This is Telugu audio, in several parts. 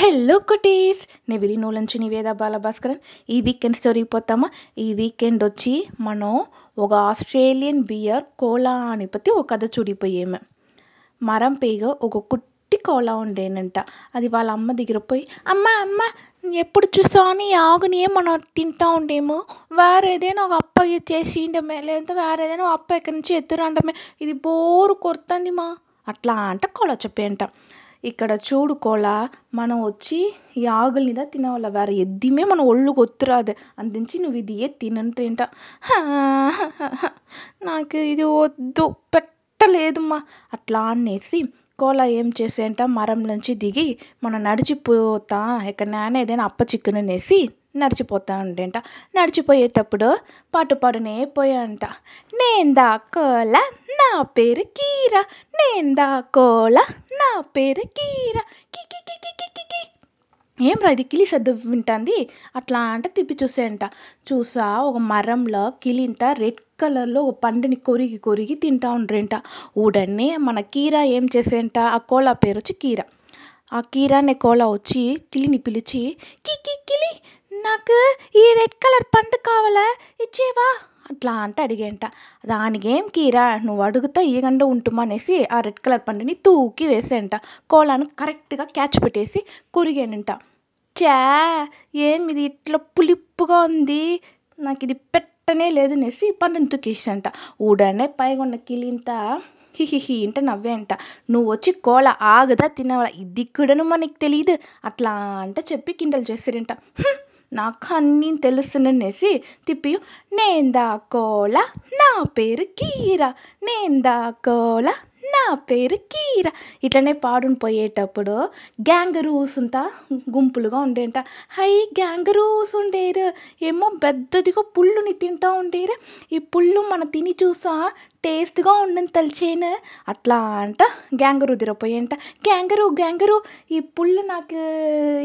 హలో కుటీస్ నేను విరి నుంచి నివేద బాలభాస్కరన్ ఈ వీకెండ్ స్టోరీ పోతామా? ఈ వీకెండ్ వచ్చి మనం ఒక ఆస్ట్రేలియన్ బియర్ కోలా అని పత్తి ఒక కథ చూడిపోయేమే. మరం పేగ ఒక కుట్టి కోలా ఉండేనంట. అది వాళ్ళ అమ్మ దగ్గర పోయి అమ్మ అమ్మ ఎప్పుడు చూసాని ఆగుని మనం తింటా ఉండేము వేరే ఏదైనా ఒక అప్ప చేసిండమే లేదంటే వేరే ఏదైనా ఒక అప్ప ఎక్కడి నుంచి ఎత్తురండమే ఇది బోరు కొడుతుంది మా అట్లా అంట కోలా చెప్పేంట ఇక్కడ చూడుకోలా మనం వచ్చి ఈ ఆకులనిదా తినవల్ల వేరే ఎద్దిమే మన ఒళ్ళు ఒత్తురాదు అందించి నువ్వు ఇది ఏ తినంటేంట? నాకు ఇది వద్దు పెట్టలేదమ్మా. అట్లా అనేసి కోలా ఏం చేసేంట? మరం నుంచి దిగి మనం నడిచిపోతా. ఎక్కడనైనా ఏదైనా అప్ప చిక్కుననేసి నడిచిపోతా ఉండేంట నడిచిపోయేటప్పుడు పాటు పాడునే పోయాంట. నేందా కోల? నా పేరు కీరా. నేందా కోల? నా పేరు కీరా. కి కి కి కి కి కి కి. ఏం రా ఇది కిలి సద్దు వింటాంది? అట్లా అంటే తిప్పి చూసేయంట. చూసా ఒక మరంలో కిలింత రెడ్ కలర్లో ఒక పండుని కొరిగి కొరిగి తింటా ఉండ్రేంట. ఉడనే మన కీరా ఏం చేసేంట ఆ కోలా పేరు వచ్చి కీర. ఆ కీర అనే కోలా వచ్చి కిలిని పిలిచి కి కి కిలి నాకు ఈ రెడ్ కలర్ పండు కావాలా? ఇచ్చేవా? అట్లా అంటే అడిగేంట దానికేం కీరా? నువ్వు అడుగుతా ఈగండ ఉంటుమా అనేసి ఆ రెడ్ కలర్ పండుని తూకి వేసేంట. కోలాను కరెక్ట్గా క్యాచ్ పెట్టేసి కొరిగానంట. చా ఏం ఇది ఇట్లా పులిప్పుగా ఉంది? నాకు ఇది పెట్టనే లేదు అనేసి పండుని తూకేసంట. ఉడనే పైగా ఉన్న కిలింత హిహిహి అంటే నవ్వేంట. నువ్వు వచ్చి కోల ఆగదా తినవా? ఇది కూడాను మనకి తెలియదు అట్లా అంటే చెప్పి కిండలు చేసిరంట. నాకు అన్నీ తెలుసుననేసి తిప్పి నేందా కోల? నా పేరు కీరా. నేందా కోల? నా పేరు కీర. ఇట్లనే పాడుని పోయేటప్పుడు గ్యాంగరూస్ అంతా గుంపులుగా ఉండేంట. హై గ్యాంగరూస్ ఉండేరు. ఏమో పెద్దదిగా పుల్లుని తింటా ఉండేరు. ఈ పుల్లు మన తిని చూసా టేస్ట్గా ఉండని తలిచేను. అట్లా అంట గ్యాంగరు దిరపోయేంట గ్యాంగరు గ్యాంగరు ఈ పుల్లు నాకు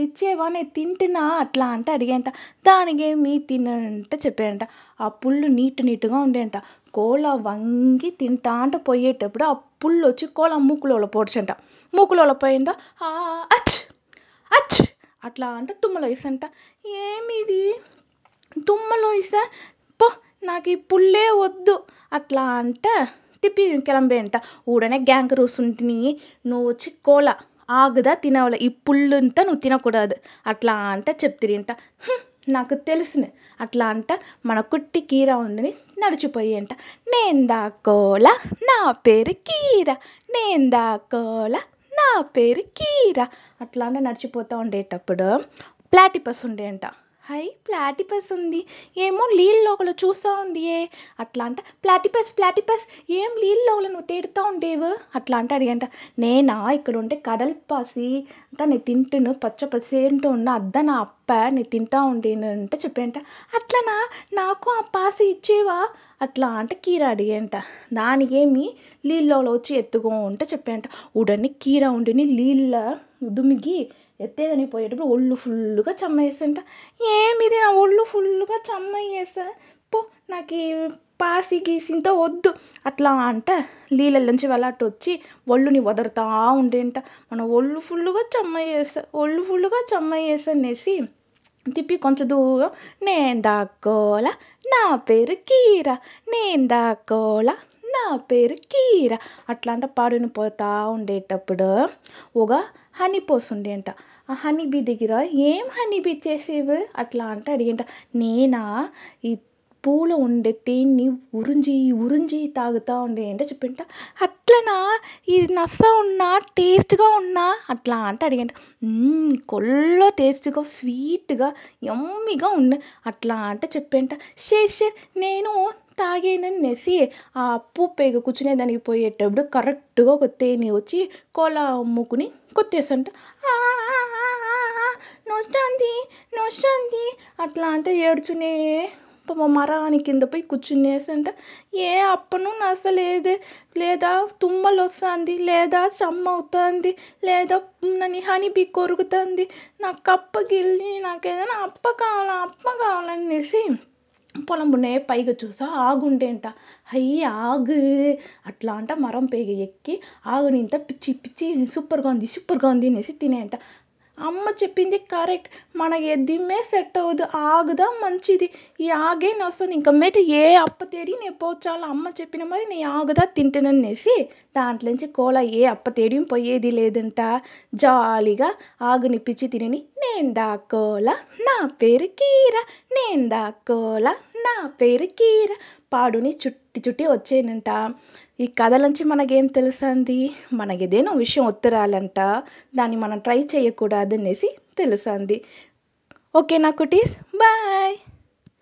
ఇచ్చేవా నేను తింటున్నా అట్లా అంటే అడిగేంట. దానికేమి తినంట చెప్పేయంట ఆ పుల్లు నీట్ నీట్గా ఉండేంట. కోళ్ళ వంగి తింటా అంటే పోయేటప్పుడు ఆ పుల్ వచ్చి కోళ్ళ మూకులోళ్ళ పొడిచింట. మూకులోళ్ళ పోయిందో? అచ్ అచ్ అట్లా అంటే తుమ్మలో వేసంట. ఏమిది? తుమ్మలో వేసా? పో నాకు ఈ పుల్లే వద్దు. అట్లా అంటే తిప్పి కిలంబేంట ఊడనే గ్యాంగ్ రూల్స్ ఉంటిని నువ్వు వచ్చి కోళ్ళ ఆగుదా తినవాలి. ఈ పుల్లంతా నువ్వు తినకూడదు. అట్లా అంటే చెప్తిరింట. నాకు తెలుసును అట్లా అంట మన కుట్టి కీర ఉందని నడిచిపోయి అంట. నేందాకోల నా పేరు కీర. నేందాకోల నా పేరు కీర. అట్లా అంటే నడిచిపోతూ ఉండేటప్పుడు ప్లాటిపస్ ఉండేంట హై ప్లాటిపస్ ఉంది. ఏమో నీళ్ళలోకల చూస్తూ ఉంది ఏ అట్లా అంట ప్లాటిపస్ ప్లాటిపస్ ఏం నీళ్ళలోకల నువ్వు తేడుతూ ఉండేవు? అట్లా అంటే అడిగంట. నేనా? ఇక్కడ ఉంటే కడల్ పాసి. అంతా నేను తింటును పచ్చ పసేంటూ ఉన్న అద్ద నా అప్ప నేను తింటా ఉండేను అంటే చెప్పేంట. అట్లనా? నాకు ఆ పాసి ఇచ్చేవా? అట్లా అంటే కీర అడిగేంట. దానికేమి నీళ్ళలో వచ్చి ఎత్తుకో అంటే చెప్పేంట. ఉడని కీర ఉండిని నీళ్ళ దుమికి ఎత్తేదని పోయేటప్పుడు ఒళ్ళు ఫుల్లుగా చమ్మేసంట ఏమిది నా ఒళ్ళు ఫుల్లుగా చెమ్మయ్యేసా పో నాకు ఈ పాసి గీసింత వద్దు. అట్లా అంటే. నీళ్ళలోంచి వెలాటొచ్చి వచ్చి ఒళ్ళుని వదరుతా ఉండేంట మన ఒళ్ళు ఫుల్లుగా చమ్మయ్యేసా ఒళ్ళు ఫుల్లుగా చెమ్మయ్యేసా అనేసి తిప్పి కొంచెం దూరం. నేను కోల నా పేరు కీర. నేను కోల నా పేరు కీర. అట్లా అంట పాడుని పోతా ఉండేటప్పుడు. ఒక హనీ పోస్ అంట. ఆ హనీ బీ దగ్గర? ఏం హనీ బీ చేసేవి? అట్లా అంటే అడిగేంట. నేనా? ఈ పూలో ఉండే తేన్ని ఉరించి ఉరుంజి తాగుతూ ఉండే అంటే చెప్పింట. అట్లనా? ఇది నస ఉన్నా? టేస్ట్గా ఉన్నా? అట్లా అంటే అడిగంట. కొల్ల టేస్ట్గా స్వీట్గా యమ్మీగా ఉంది అట్లా అంటే చెప్పేంట. షేర్ షేర్ నేను తాగేననేసి ఆ అప్పు పేగ కూర్చునే దానికి పోయేటప్పుడు కరెక్ట్గా ఒక తేనె వచ్చి కోలా అమ్ముకుని కొట్టేసంట నొస్తుంది నొస్తుంది అట్లా అంటే ఏడ్చునే పాపం మరాని కింద పోయి కూర్చునేసంట ఏ అప్పను నసలేదే లేదా తుమ్మలు వస్తుంది లేదా చెమ్మ అవుతుంది లేదా నన్ను హనీ బీ కొరుకుతుంది నాకు అప్ప గిల్లి నాకు ఏదైనా అప్ప కావాలా అప్ప కావాలనేసి పొలంబునే పైగా చూసా ఆగుండేంట అయ్యి ఆగు. అట్లా అంట మరం పైకి ఎక్కి ఆగునింత పిచ్చి పిచ్చి సూపర్గా ఉంది సూపర్గా ఉంది అనేసి తినేంట అమ్మ చెప్పింది కరెక్ట్. మనకి ఎద్దిమ్మే సెట్ అవ్వదు ఆగుదా మంచిది. ఈ ఆగే నొస్తుంది ఇంకా మీద ఏ అప్ప తేడి నేను పోచాలి అమ్మ చెప్పిన మరి నీ ఆగుదా తింటాననేసి దాంట్లోంచి కోల ఏ అప్ప తేడి పోయేది లేదంట. జాలీగా ఆగునిప్పించి తినని. నేను దాక్కోల నా పేరు కీర. నేను దాక్కోల నా పేరు కీర. పాడుని చుట్టి చుట్టి వచ్చేనంట. ఈ కథల నుంచి మనకేం తెలుసంది? మనకి ఏదైనా విషయం ఒత్తురాలంట దాన్ని మనం ట్రై చేయకూడదు అనేసి తెలుసంది. ఓకేనా కుటీస్? బాయ్!